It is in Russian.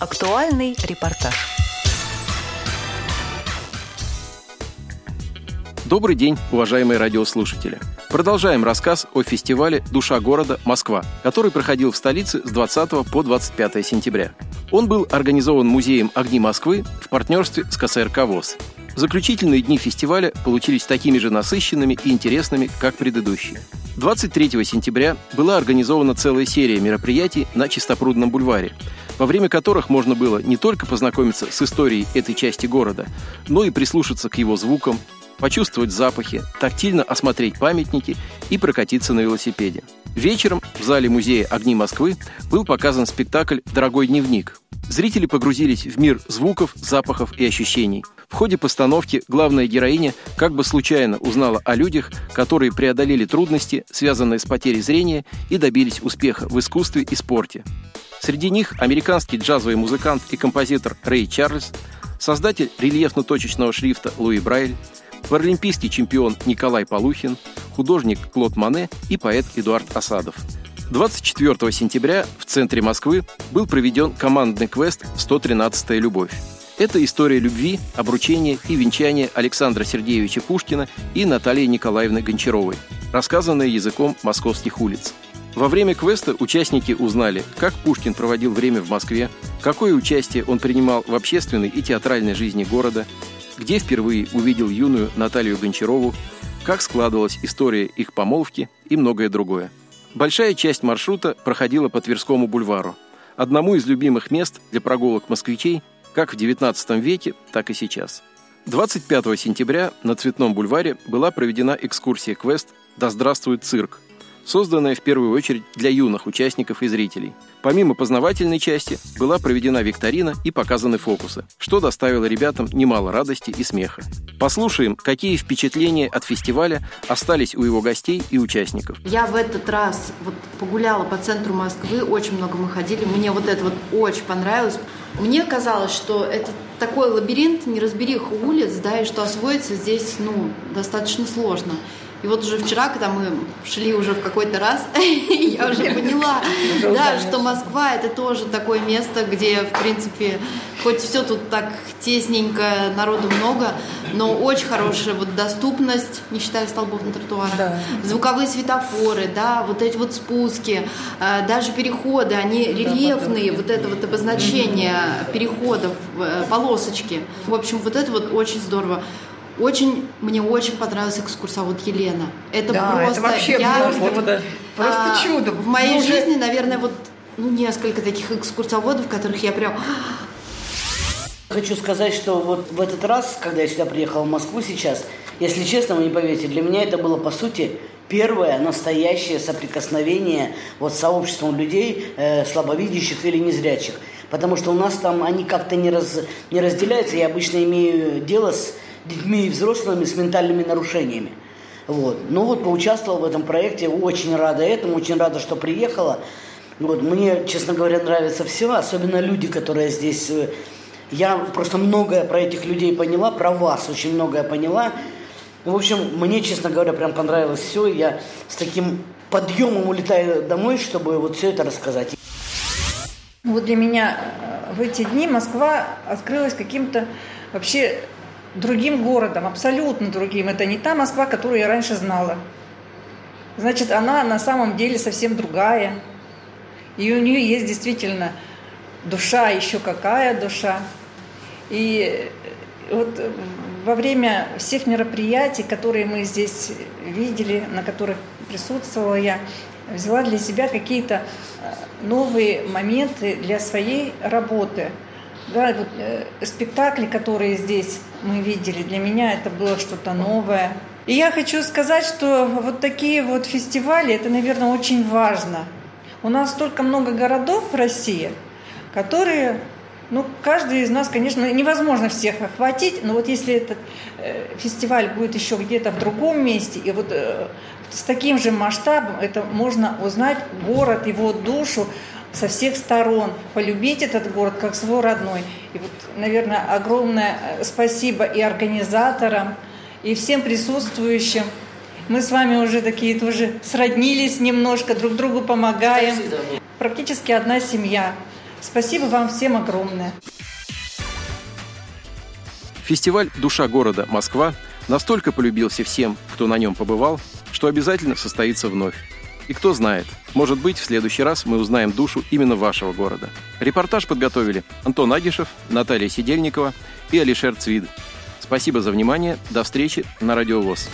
Актуальный репортаж. Добрый день, уважаемые радиослушатели. Продолжаем рассказ о фестивале «Душа города. Москва», который проходил в столице с 20 по 25 сентября. Он был организован Музеем «Огни Москвы» в партнерстве с КСРК ВОЗ. Заключительные дни фестиваля получились такими же насыщенными и интересными, как предыдущие. 23 сентября была организована целая серия мероприятий на Чистопрудном бульваре, во время которых можно было не только познакомиться с историей этой части города, но и прислушаться к его звукам, почувствовать запахи, тактильно осмотреть памятники и прокатиться на велосипеде. Вечером в зале музея «Огни Москвы» был показан спектакль «Дорогой дневник». Зрители погрузились в мир звуков, запахов и ощущений. В ходе постановки главная героиня как бы случайно узнала о людях, которые преодолели трудности, связанные с потерей зрения, и добились успеха в искусстве и спорте. Среди них американский джазовый музыкант и композитор Рэй Чарльз, создатель рельефно-точечного шрифта Луи Брайль, паралимпийский чемпион Николай Полухин, художник Клод Мане и поэт Эдуард Осадов. 24 сентября в центре Москвы был проведен командный квест «113-я любовь». Это история любви, обручения и венчания Александра Сергеевича Пушкина и Натальи Николаевны Гончаровой, рассказанная языком московских улиц. Во время квеста участники узнали, как Пушкин проводил время в Москве, какое участие он принимал в общественной и театральной жизни города, где впервые увидел юную Наталью Гончарову, как складывалась история их помолвки и многое другое. Большая часть маршрута проходила по Тверскому бульвару, одному из любимых мест для прогулок москвичей как в XIX веке, так и сейчас. 25 сентября на Цветном бульваре была проведена экскурсия-квест «Да здравствует цирк», созданная в первую очередь для юных участников и зрителей. Помимо познавательной части, была проведена викторина и показаны фокусы, что доставило ребятам немало радости и смеха. Послушаем, какие впечатления от фестиваля остались у его гостей и участников. Я в этот раз вот погуляла по центру Москвы, очень много мы ходили, мне вот это вот очень понравилось. Мне казалось, что это такой лабиринт неразберих улиц, да, и что освоиться здесь, ну, достаточно сложно. И вот уже вчера, когда мы шли уже в какой-то раз, я уже поняла, да, что Москва это тоже такое место, где, в принципе, хоть все тут так тесненько, народу много, но очень хорошая вот доступность, не считая столбов на тротуарах, да. звуковые светофоры, да, вот эти вот спуски, э, даже переходы, они рельефные, вот это вот обозначение переходов, э, полосочки. В общем, вот это вот очень здорово. Очень, мне очень понравилась экскурсовод Елена. Это да, просто... Это вообще я, просто, просто а, чудо. В моей ну, жизни, наверное, вот ну, несколько таких экскурсоводов, которых я прям... Хочу сказать, что вот в этот раз, когда я сюда приехал в Москву сейчас, если честно, вы не поверите, для меня это было, по сути, первое настоящее соприкосновение вот с сообществом людей, э, слабовидящих или незрячих. Потому что у нас там они как-то не, раз, не разделяются. Я обычно имею дело с детьми и взрослыми с ментальными нарушениями. Вот. Ну вот поучаствовал в этом проекте, очень рада этому, очень рада, что приехала. Вот. Мне, честно говоря, нравится все, особенно люди, которые здесь... Э, я просто многое про этих людей поняла, про вас очень многое поняла. В общем, мне, честно говоря, прям понравилось все. Я с таким подъемом улетаю домой, чтобы вот все это рассказать. Вот для меня э, в эти дни Москва открылась каким-то вообще другим городом, абсолютно другим. Это не та Москва, которую я раньше знала. Значит, она на самом деле совсем другая. И у нее есть действительно душа, еще какая душа. И вот во время всех мероприятий, которые мы здесь видели, на которых присутствовала я, взяла для себя какие-то э, новые моменты для своей работы – да, вот, э, спектакли, которые здесь мы видели, для меня это было что-то новое. И я хочу сказать, что вот такие вот фестивали, это, наверное, очень важно. У нас столько много городов в России, которые, ну, каждый из нас, конечно, невозможно всех охватить, но вот если этот э, фестиваль будет еще где-то в другом месте, и вот э, с таким же масштабом, это можно узнать город, его душу, со всех сторон, полюбить этот город как свой родной. И вот, наверное, огромное э, спасибо и организаторам, и всем присутствующим. Мы с вами уже такие тоже сроднились немножко, друг другу помогаем. Практически одна семья. Спасибо вам всем огромное. Фестиваль «Душа города. Москва» настолько полюбился всем, кто на нем побывал, что обязательно состоится вновь. И кто знает, может быть, в следующий раз мы узнаем душу именно вашего города. Репортаж подготовили Антон Агишев, Наталья Сидельникова и Алишер Цвид. Спасибо за внимание. До встречи на Радио ВОЗ.